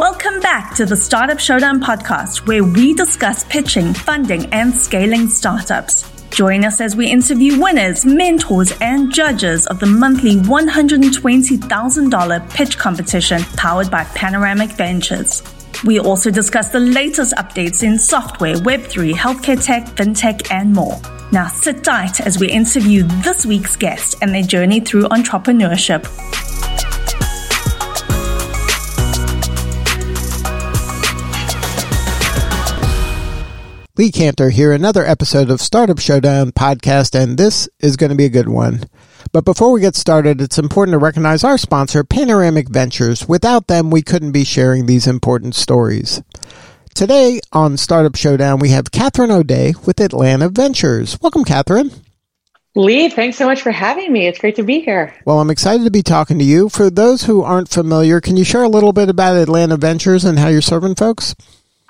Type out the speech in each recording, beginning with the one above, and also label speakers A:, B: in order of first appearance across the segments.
A: Welcome back to the Startup Showdown podcast, where we discuss pitching, funding, and scaling startups. Join us as we interview winners, mentors, and judges of the monthly $120,000 pitch competition powered by Panoramic Ventures. We also discuss the latest updates in software, Web3, healthcare tech, fintech, and more. Now sit tight as we interview this week's guest and their journey through entrepreneurship.
B: Lee Kantor here, another episode of Startup Showdown podcast, and this is going to be a good one. But before we get started, it's important to recognize our sponsor, Panoramic Ventures. Without them, we couldn't be sharing these important stories. Today on Startup Showdown, we have Kathryn O'Day with Atlanta Ventures. Welcome, Kathryn.
C: Lee, thanks so much for having me. It's great to be here.
B: Well, I'm excited to be talking to you. For those who aren't familiar, can you share a little bit about Atlanta Ventures and how you're serving folks?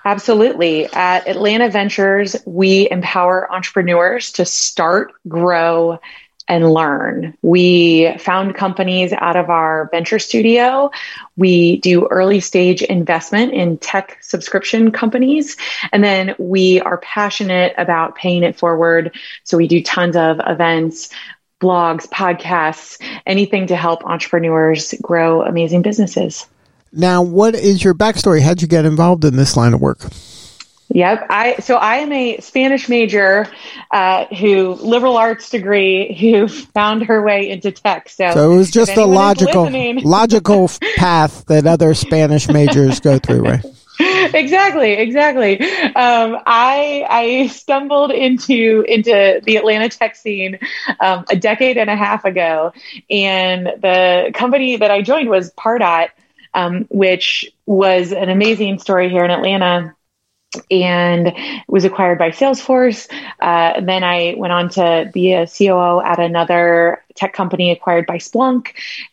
C: Absolutely. At Atlanta Ventures, we empower entrepreneurs to start, grow, and learn. We found companies out of our venture studio. We do early stage investment in tech subscription companies. And then we are passionate about paying it forward. So we do tons of events, blogs, podcasts, anything to help entrepreneurs grow amazing businesses.
B: Now, what is your backstory? How'd you get involved in this line of work?
C: Yep. I so I am a Spanish major uh, who liberal arts degree who found her way into tech. So,
B: so it was just a logical logical path that other Spanish majors go through, right?
C: exactly exactly um, i i stumbled into into the atlanta tech scene um, a decade and a half ago and the company that i joined was pardot um, which was an amazing story here in Atlanta and was acquired by Salesforce. Uh, then I went on to be a COO at another tech company acquired by Splunk,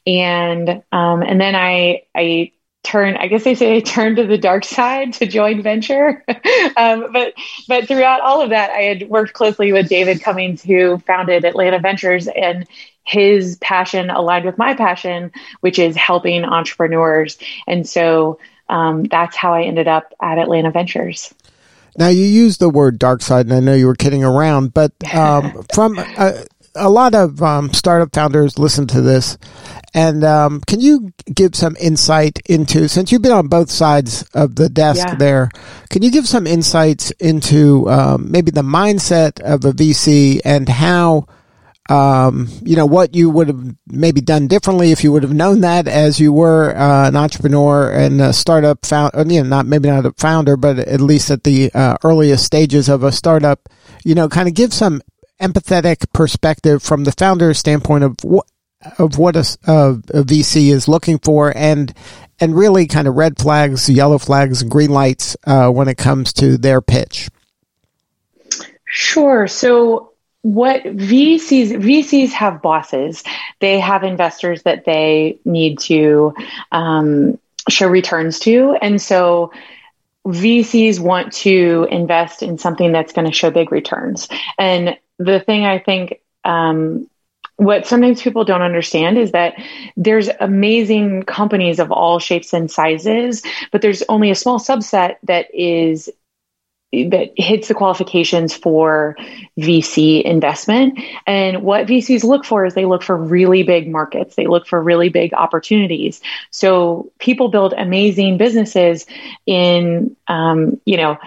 C: and um, and then I I turn i guess they say turn to the dark side to join venture. Um, but but throughout all of that i had worked closely with david cummings who founded atlanta ventures and his passion aligned with my passion which is helping entrepreneurs. And so um, that's how i ended up at atlanta ventures.
B: Now you use the word dark side and i know you were kidding around but um, from a, a lot of um, startup founders listen to this and um, can you give some insight into, since you've been on both sides of the desk yeah. there, can you give some insights into um, maybe the mindset of a VC and how, um, you know, what you would have maybe done differently if you would have known that as you were uh, an entrepreneur and a startup found, you know, not maybe not a founder, but at least at the uh, earliest stages of a startup, you know, kind of give some empathetic perspective from the founder's standpoint of what of what a, a, a VC is looking for and and really kind of red flags, yellow flags, green lights uh, when it comes to their pitch.
C: Sure. So what VCs VCs have bosses. They have investors that they need to um, show returns to, and so VCs want to invest in something that's going to show big returns. And the thing I think um, what sometimes people don't understand is that there's amazing companies of all shapes and sizes, but there's only a small subset that is that hits the qualifications for VC investment. And what VCs look for is they look for really big markets. They look for really big opportunities. So people build amazing businesses in, um, you know,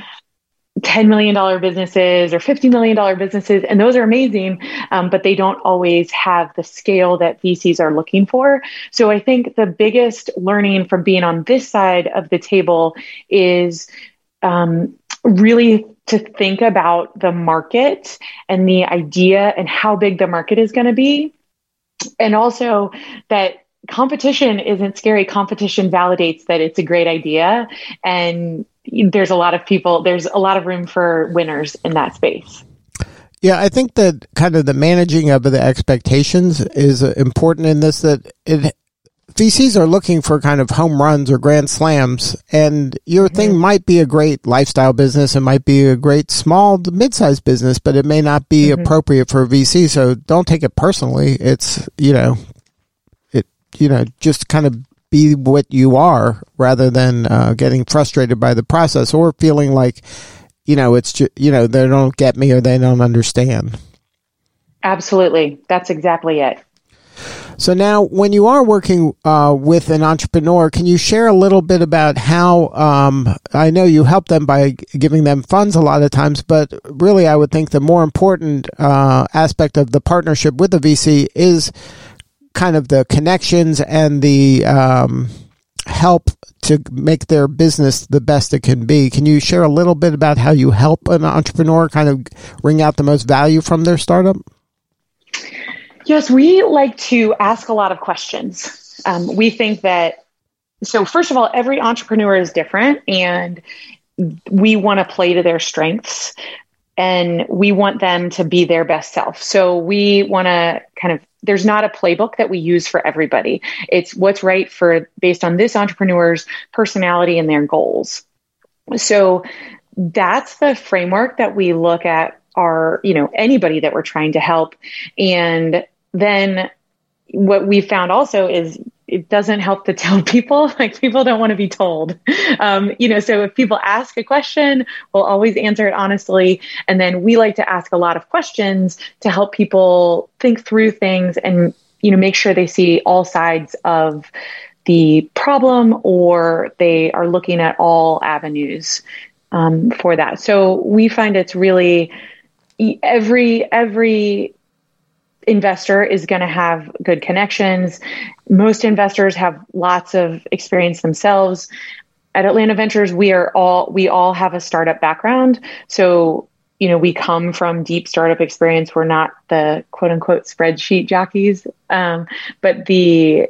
C: $10 million businesses or $50 million businesses, and those are amazing, um, but they don't always have the scale that VCs are looking for. So I think the biggest learning from being on this side of the table is um, really to think about the market and the idea and how big the market is going to be. And also that competition isn't scary. Competition validates that it's a great idea. And there's a lot of people, there's a lot of room for winners in that space.
B: Yeah, I think that kind of the managing of the expectations is important in this. That it VCs are looking for kind of home runs or grand slams, and your mm-hmm. thing might be a great lifestyle business, it might be a great small to mid-sized business, but it may not be mm-hmm. appropriate for a VC. So don't take it personally. It's you know, it you know just kind of be what you are rather than uh, getting frustrated by the process or feeling like, you know, it's just, you know, they don't get me or they don't understand.
C: Absolutely. That's exactly it.
B: So now, when you are working uh, with an entrepreneur, can you share a little bit about how? Um, I know you help them by giving them funds a lot of times, but really, I would think the more important uh, aspect of the partnership with the VC is kind of the connections and the um, help to make their business the best it can be. Can you share a little bit about how you help an entrepreneur kind of wring out the most value from their startup?
C: Yes, we like to ask a lot of questions. Um, we think that, so first of all, every entrepreneur is different and we want to play to their strengths and we want them to be their best self. So we want to kind of there's not a playbook that we use for everybody. It's what's right for based on this entrepreneur's personality and their goals. So that's the framework that we look at our, you know, anybody that we're trying to help. And then what we found also is it doesn't help to tell people. Like people don't want to be told. Um, you know so if people ask a question we'll always answer it honestly. And then we like to ask a lot of questions to help people think through things and you know make sure they see all sides of the problem or they are looking at all avenues um, for that. So we find it's really every every investor is going to have good connections. Most investors have lots of experience themselves. At Atlanta Ventures, we are all we all have a startup background. So, you know, we come from deep startup experience. We're not the quote unquote spreadsheet jockeys. Um, but the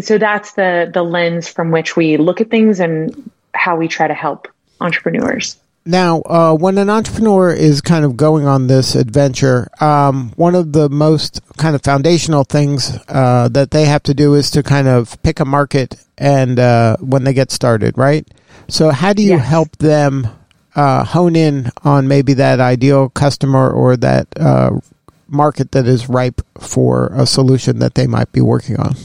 C: so that's the the lens from which we look at things and how we try to help entrepreneurs.
B: Now, uh, when an entrepreneur is kind of going on this adventure, um, one of the most kind of foundational things uh, that they have to do is to kind of pick a market and uh, when they get started, right? So, how do you yes. help them uh, hone in on maybe that ideal customer or that uh, market that is ripe for a solution that they might be working on?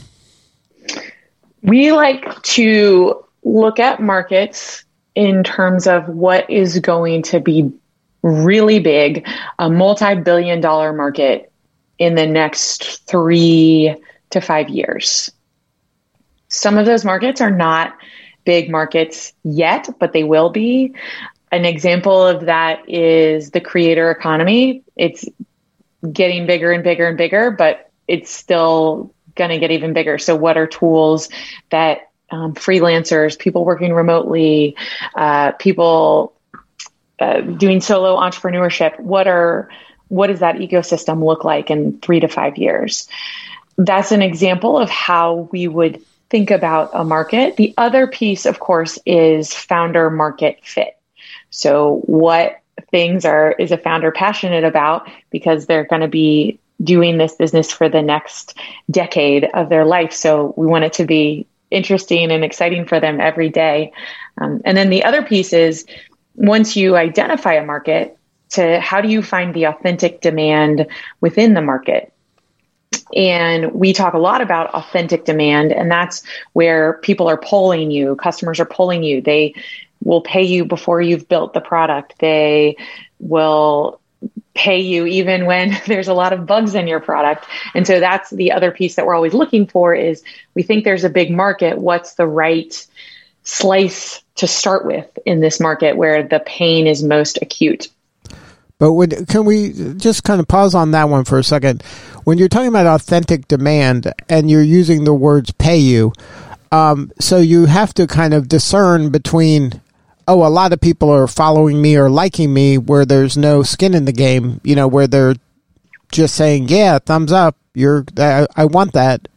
C: We like to look at markets in terms of what is going to be really big, a multi billion dollar market in the next three to five years. Some of those markets are not big markets yet, but they will be. An example of that is the creator economy. It's getting bigger and bigger and bigger, but it's still going to get even bigger. So, what are tools that um, freelancers, people working remotely, uh, people uh, doing solo entrepreneurship. What are what does that ecosystem look like in three to five years? That's an example of how we would think about a market. The other piece, of course, is founder market fit. So, what things are is a founder passionate about because they're going to be doing this business for the next decade of their life. So, we want it to be interesting and exciting for them every day. Um, and then the other piece is once you identify a market, to how do you find the authentic demand within the market? And we talk a lot about authentic demand, and that's where people are polling you, customers are polling you. They will pay you before you've built the product. They will pay you even when there's a lot of bugs in your product. And so that's the other piece that we're always looking for is we think there's a big market. What's the right slice to start with in this market where the pain is most acute?
B: But can we just kind of pause on that one for a second? When you're talking about authentic demand and you're using the words pay you, um, so you have to kind of discern between oh, a lot of people are following me or liking me where there's no skin in the game, you know, where they're just saying, yeah, thumbs up, you're, I, I want that.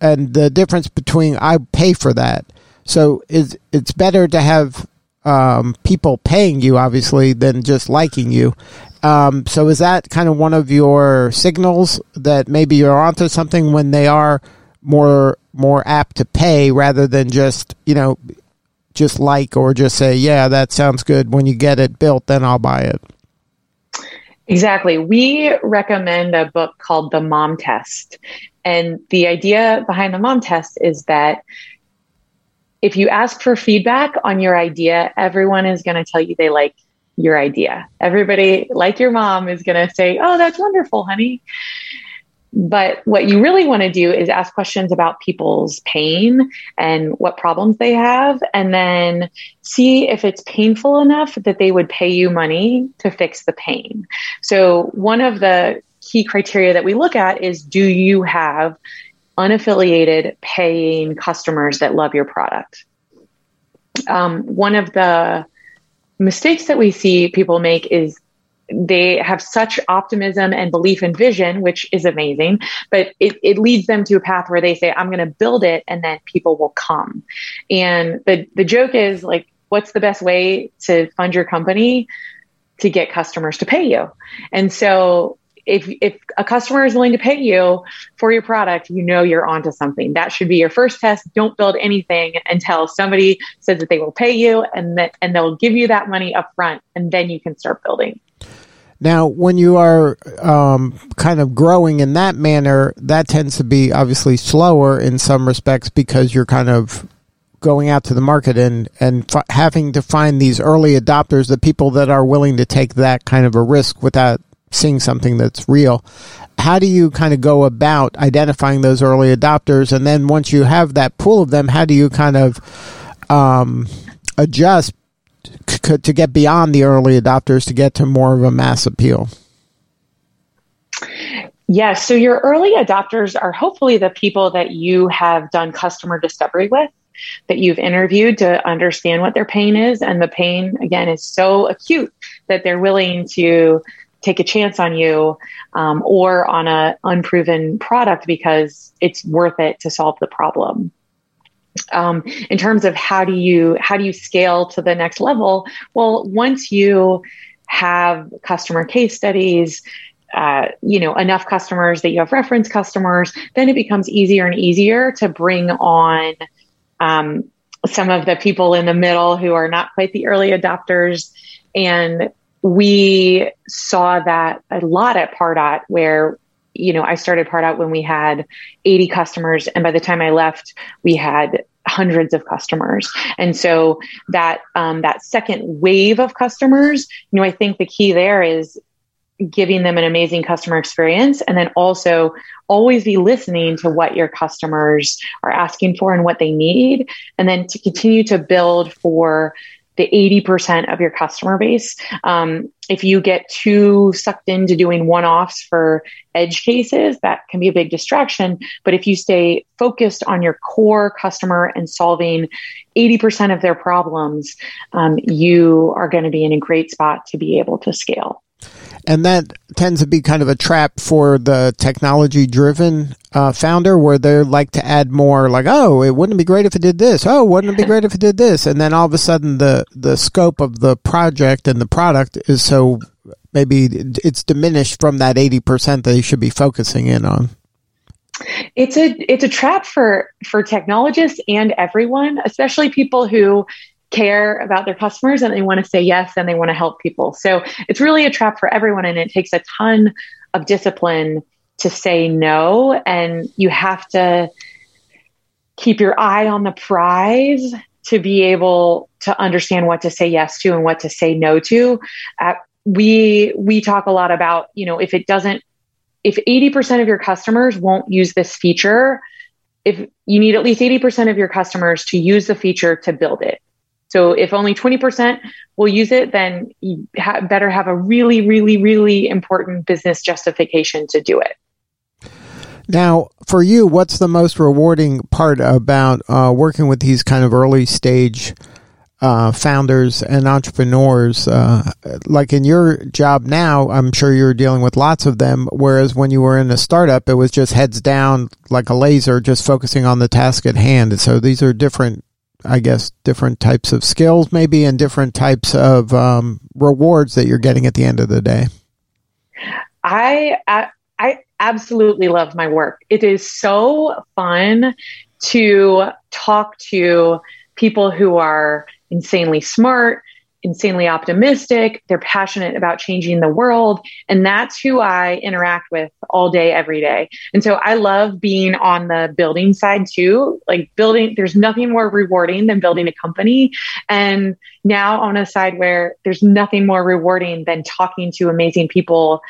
B: And the difference between I pay for that. So it's, it's better to have um, people paying you, obviously, than just liking you. Um, so is that kind of one of your signals that maybe you're onto something when they are more more apt to pay rather than just you know just like or just say, yeah, that sounds good. When you get it built, then I'll buy it.
C: Exactly. We recommend a book called The Mom Test. And the idea behind the mom test is that if you ask for feedback on your idea, everyone is going to tell you they like your idea. Everybody, like your mom, is going to say, Oh, that's wonderful, honey. But what you really want to do is ask questions about people's pain and what problems they have, and then see if it's painful enough that they would pay you money to fix the pain. So, one of the key criteria that we look at is do you have unaffiliated paying customers that love your product? Um, one of the mistakes that we see people make is they have such optimism and belief and vision, which is amazing, but it, it leads them to a path where they say, I'm going to build it and then people will come. And the, the joke is like, what's the best way to fund your company? To get customers to pay you. And so if if a customer is willing to pay you for your product, you know you're onto something. That should be your first test. Don't build anything until somebody says that they will pay you and that and they'll give you that money up front and then you can start building.
B: Now, when you are um, kind of growing in that manner, that tends to be obviously slower in some respects because you're kind of going out to the market and and f- having to find these early adopters, the people that are willing to take that kind of a risk without seeing something that's real. How do you kind of go about identifying those early adopters, and then once you have that pool of them, how do you kind of um, adjust to get beyond the early adopters to get to more of a mass appeal?
C: Yes. So your early adopters are hopefully the people that you have done customer discovery with, that you've interviewed to understand what their pain is. And the pain, again, is so acute that they're willing to take a chance on you um, or on a unproven product because it's worth it to solve the problem um, in terms of how do you how do you scale to the next level? Well once you have customer case studies uh, you know enough customers that you have reference customers then it becomes easier and easier to bring on um, some of the people in the middle who are not quite the early adopters. And we saw that a lot at Pardot where you know, I started Pardot when we had 80 customers, and by the time I left, we had hundreds of customers. And so that um, that second wave of customers, you know, I think the key there is giving them an amazing customer experience, and then also always be listening to what your customers are asking for and what they need, and then to continue to build for the 80% of your customer base. Um, if you get too sucked into doing one offs for edge cases, that can be a big distraction. But if you stay focused on your core customer and solving 80% of their problems, um, you are going to be in a great spot to be able to scale
B: and that tends to be kind of a trap for the technology driven uh, founder where they like to add more like oh it wouldn't be great if it did this. Oh wouldn't it be great if it did this. And then all of a sudden the the scope of the project and the product is so maybe it's diminished from that 80% that you should be focusing in on.
C: It's a it's a trap for for technologists and everyone especially people who care about their customers and they want to say yes and they want to help people. So it's really a trap for everyone and it takes a ton of discipline to say no and you have to keep your eye on the prize to be able to understand what to say yes to and what to say no to. Uh, we we talk a lot about, you know, if it doesn't if 80% of your customers won't use this feature, if you need at least 80% of your customers to use the feature to build it so if only 20% will use it, then you ha- better have a really, really, really important business justification to do it.
B: Now, for you, what's the most rewarding part about uh, working with these kind of early stage uh, founders and entrepreneurs? Uh, like in your job now, I'm sure you're dealing with lots of them. Whereas when you were in a startup, it was just heads down like a laser, just focusing on the task at hand. So these are different I guess, different types of skills, maybe, and different types of um, rewards that you're getting at the end of the day?
C: I, I, I absolutely love my work. It is so fun to talk to people who are insanely smart, insanely optimistic. They're passionate about changing the world. And that's who I interact with all day, every day. And so I love being on the building side too. Like building, there's nothing more rewarding than building a company. And now on a side where there's nothing more rewarding than talking to amazing people,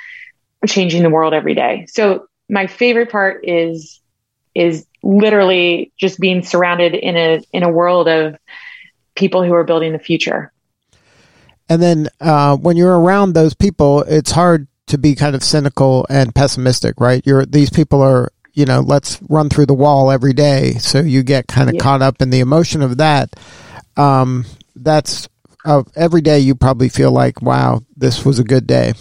C: changing the world every day. So my favorite part is, is literally just being surrounded in a, in a world of people who are building the future.
B: And then uh, when you're around those people, it's hard to be kind of cynical and pessimistic, right? You're these people are, you know, let's run through the wall every day. So you get kind of yeah. caught up in the emotion of that. Um, that's uh, every day you probably feel like, wow, this was a good day.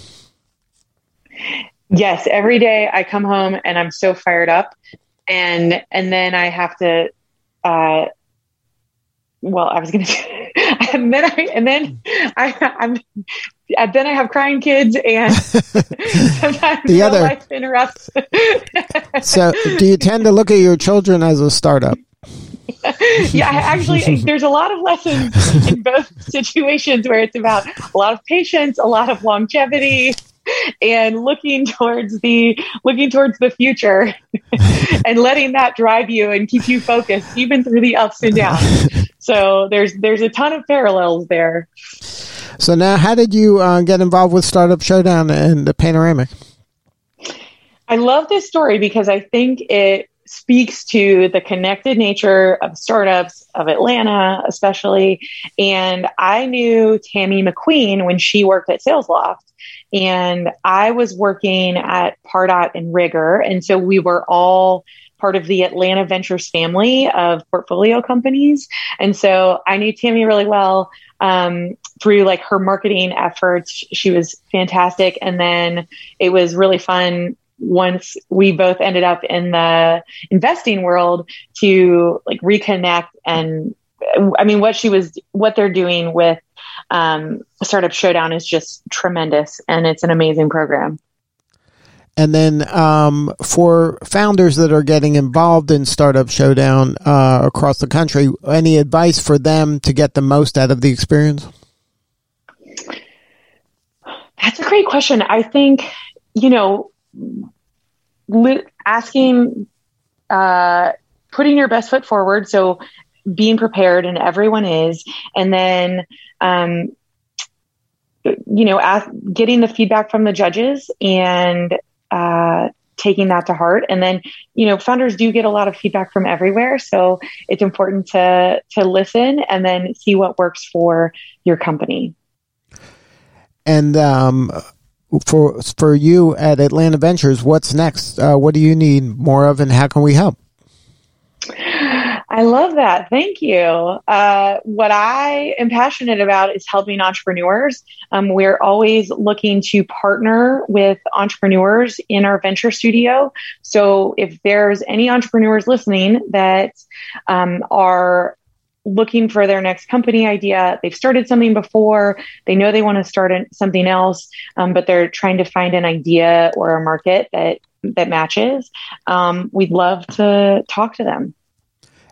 C: Yes, every day I come home and I'm so fired up, and and then I have to uh, well, I was going to, and then I, and then I, I'm, and then I have crying kids, and sometimes the other life interrupts.
B: so, do you tend to look at your children as a startup?
C: yeah, actually, there's a lot of lessons in both situations where it's about a lot of patience, a lot of longevity, and looking towards the looking towards the future and letting that drive you and keep you focused even through the ups and downs so there's there's a ton of parallels there
B: so now how did you uh, get involved with startup showdown and the panoramic
C: i love this story because i think it speaks to the connected nature of startups of Atlanta, especially. And I knew Tammy McQueen when she worked at SalesLoft. And I was working at Pardot and Rigor. And so we were all part of the Atlanta Ventures family of portfolio companies. And so I knew Tammy really well um, through like her marketing efforts. She was fantastic. And then it was really fun once we both ended up in the investing world to like reconnect and I mean what she was what they're doing with um, Startup Showdown is just tremendous and it's an amazing program.
B: And then um, for founders that are getting involved in Startup Showdown uh, across the country, any advice for them to get the most out of the experience?
C: That's a great question. I think, you know, li- asking, uh, putting your best foot forward. So being prepared, and everyone is, and then, um, you know, ask, getting the feedback from the judges and uh, taking that to heart. And then, you know, founders do get a lot of feedback from everywhere, so it's important to to listen and then see what works for your company.
B: And um, for for you at Atlanta Ventures, what's next? Uh, what do you need more of, and how can we help?
C: I love that. Thank you. Uh, what I am passionate about is helping entrepreneurs. Um, we're always looking to partner with entrepreneurs in our venture studio. So if there's any entrepreneurs listening that um, are looking for their next company idea. They've started something before. They know they want to start something else, um, but they're trying to find an idea or a market that that matches. Um, we'd love to talk to them.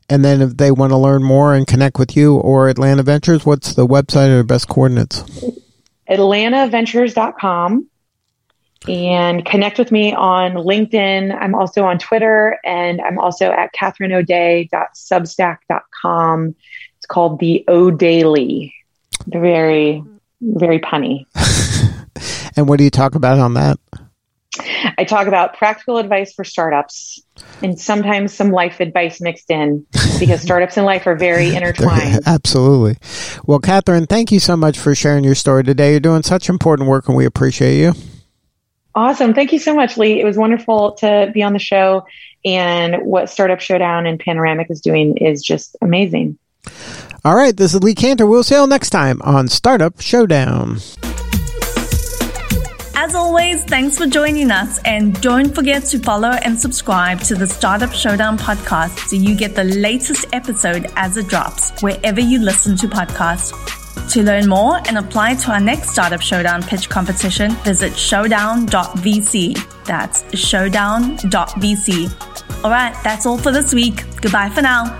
B: And then if they want to learn more and connect with you or Atlanta Ventures, what's the website or best coordinates?
C: AtlantaVentures.com and connect with me on LinkedIn. I'm also on Twitter and I'm also at kathrynoday.substack.com. It's called the O Daily. Very, very punny.
B: and what do you talk about on that?
C: I talk about practical advice for startups and sometimes some life advice mixed in because startups and life are very intertwined.
B: Absolutely. Well, Kathryn, thank you so much for sharing your story today. You're doing such important work and we appreciate you.
C: Awesome. Thank you so much, Lee. It was wonderful to be on the show. And what Startup Showdown and Panoramic is doing is just amazing.
B: All right. This is Lee Kantor. We'll see you all next time on Startup Showdown.
A: As always, thanks for joining us. And don't forget to follow and subscribe to the Startup Showdown podcast so you get the latest episode as it drops wherever you listen to podcasts. To learn more and apply to our next Startup Showdown pitch competition, visit showdown.vc. That's showdown.vc. All right, that's all for this week. Goodbye for now.